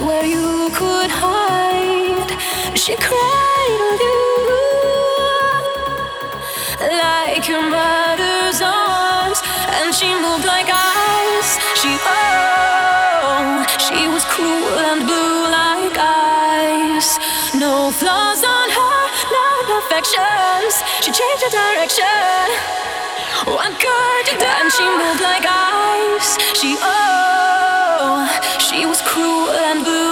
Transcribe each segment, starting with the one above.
where you could hide. She cradled you like your mother's arms, and she moved like ice. She oh, she was cruel and blue like ice. No flaws on her, no imperfections. She changed her direction. What could you? And she moved like ice. She oh, she was cruel and blue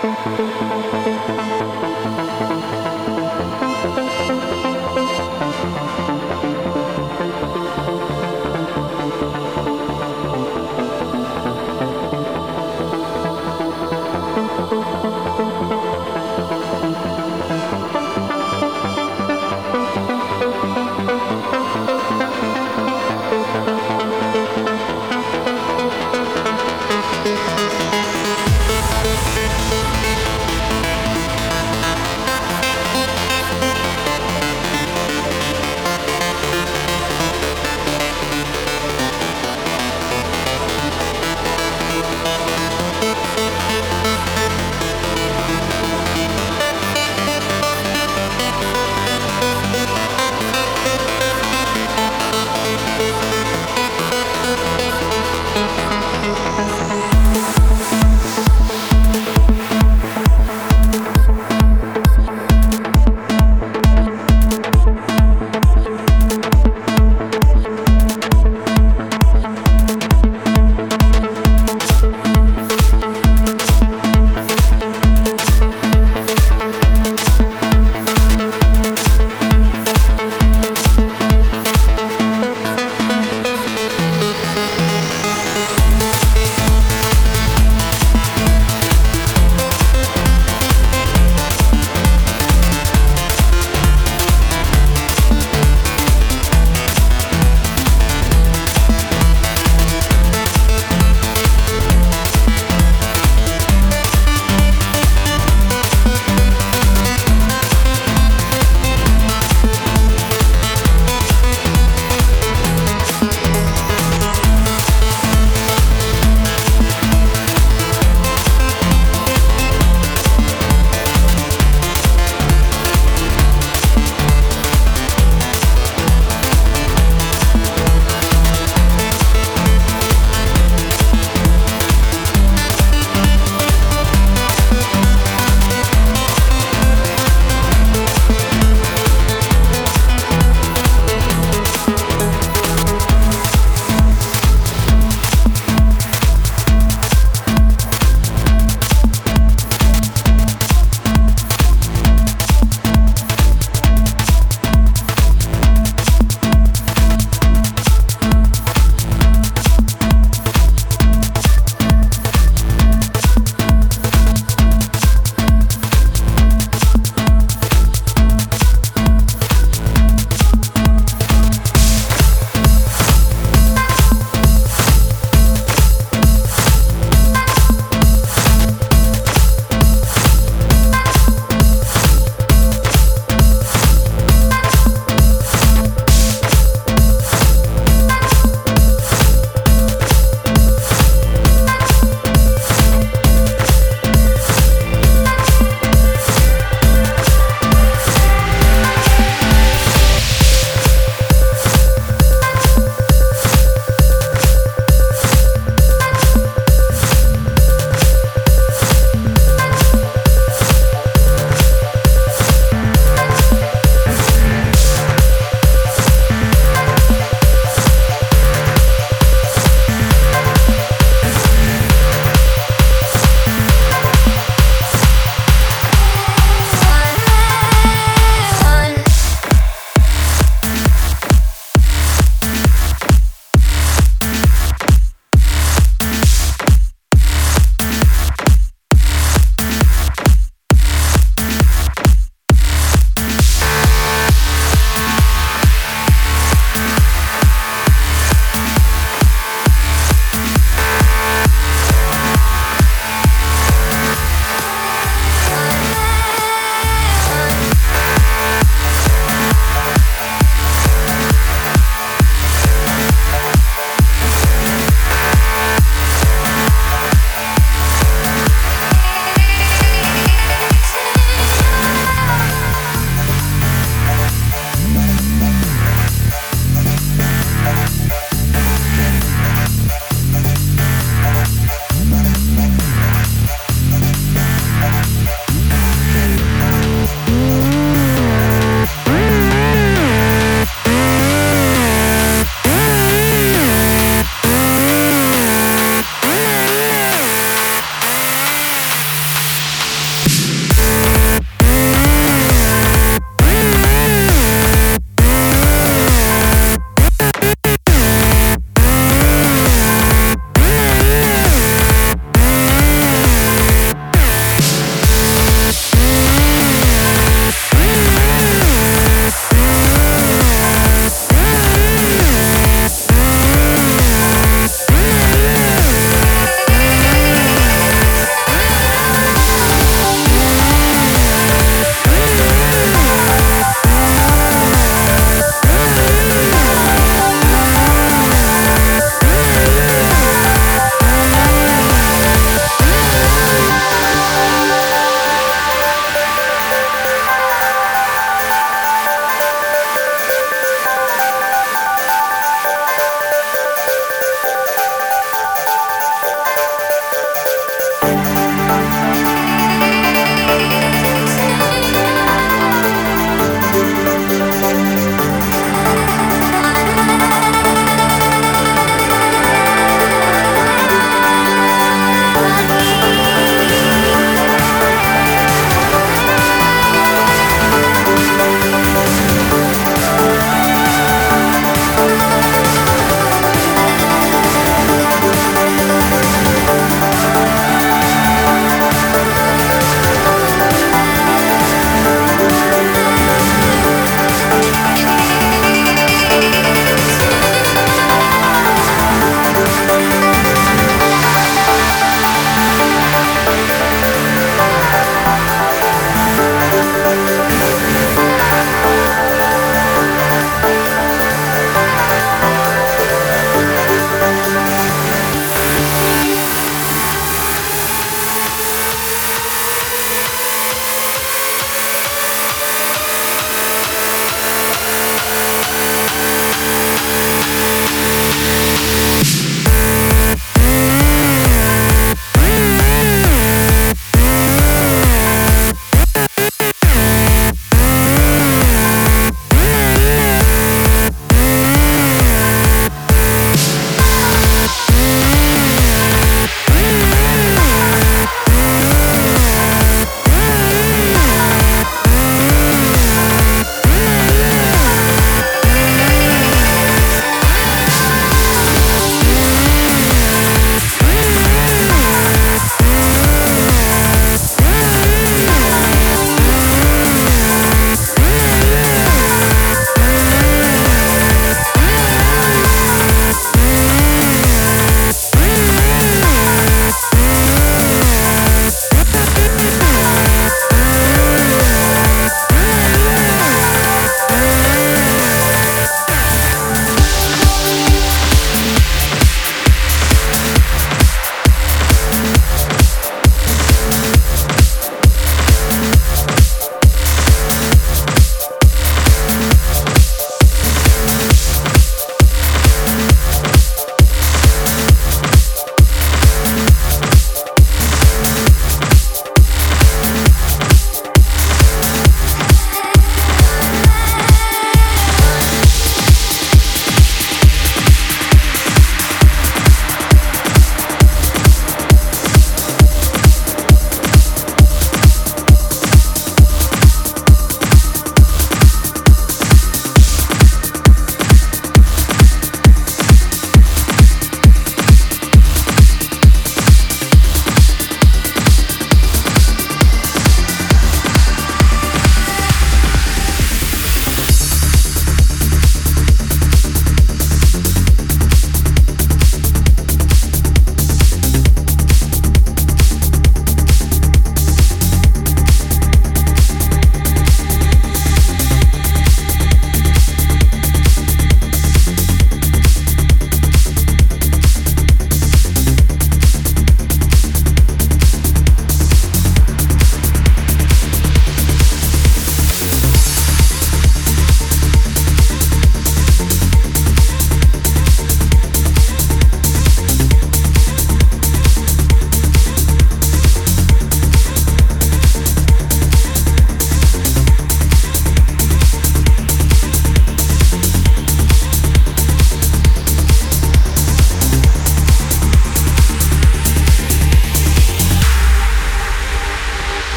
フフフフ。